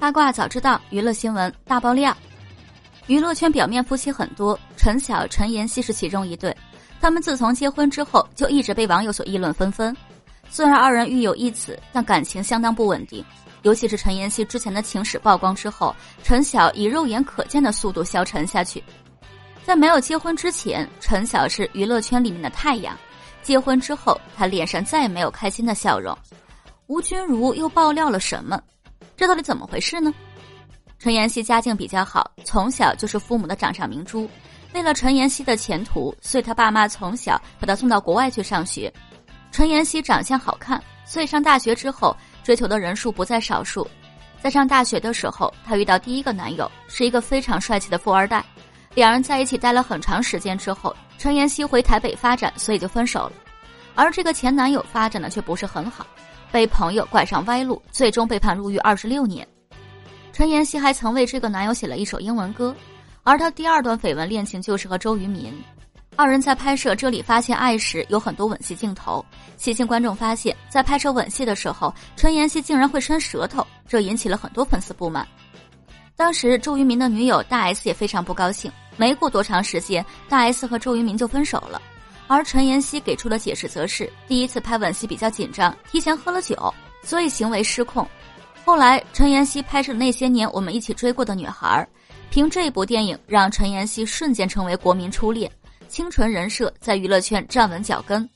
八卦早知道，娱乐新闻大爆料。娱乐圈表面夫妻很多，陈晓、陈妍希是其中一对。他们自从结婚之后，就一直被网友所议论纷纷。虽然二人育有一子，但感情相当不稳定。尤其是陈妍希之前的情史曝光之后，陈晓以肉眼可见的速度消沉下去。在没有结婚之前，陈晓是娱乐圈里面的太阳；结婚之后，他脸上再也没有开心的笑容。吴君如又爆料了什么？这到底怎么回事呢？陈妍希家境比较好，从小就是父母的掌上明珠。为了陈妍希的前途，所以他爸妈从小把他送到国外去上学。陈妍希长相好看，所以上大学之后追求的人数不在少数。在上大学的时候，她遇到第一个男友是一个非常帅气的富二代，两人在一起待了很长时间之后，陈妍希回台北发展，所以就分手了。而这个前男友发展的却不是很好。被朋友拐上歪路，最终被判入狱二十六年。陈妍希还曾为这个男友写了一首英文歌，而她第二段绯闻恋情就是和周渝民。二人在拍摄《这里发现爱》时有很多吻戏镜头，细心观众发现，在拍摄吻戏的时候，陈妍希竟然会伸舌头，这引起了很多粉丝不满。当时周渝民的女友大 S 也非常不高兴，没过多长时间，大 S 和周渝民就分手了。而陈妍希给出的解释则是，第一次拍吻戏比较紧张，提前喝了酒，所以行为失控。后来，陈妍希拍摄《那些年我们一起追过的女孩》，凭这一部电影让陈妍希瞬间成为国民初恋，清纯人设在娱乐圈站稳脚跟。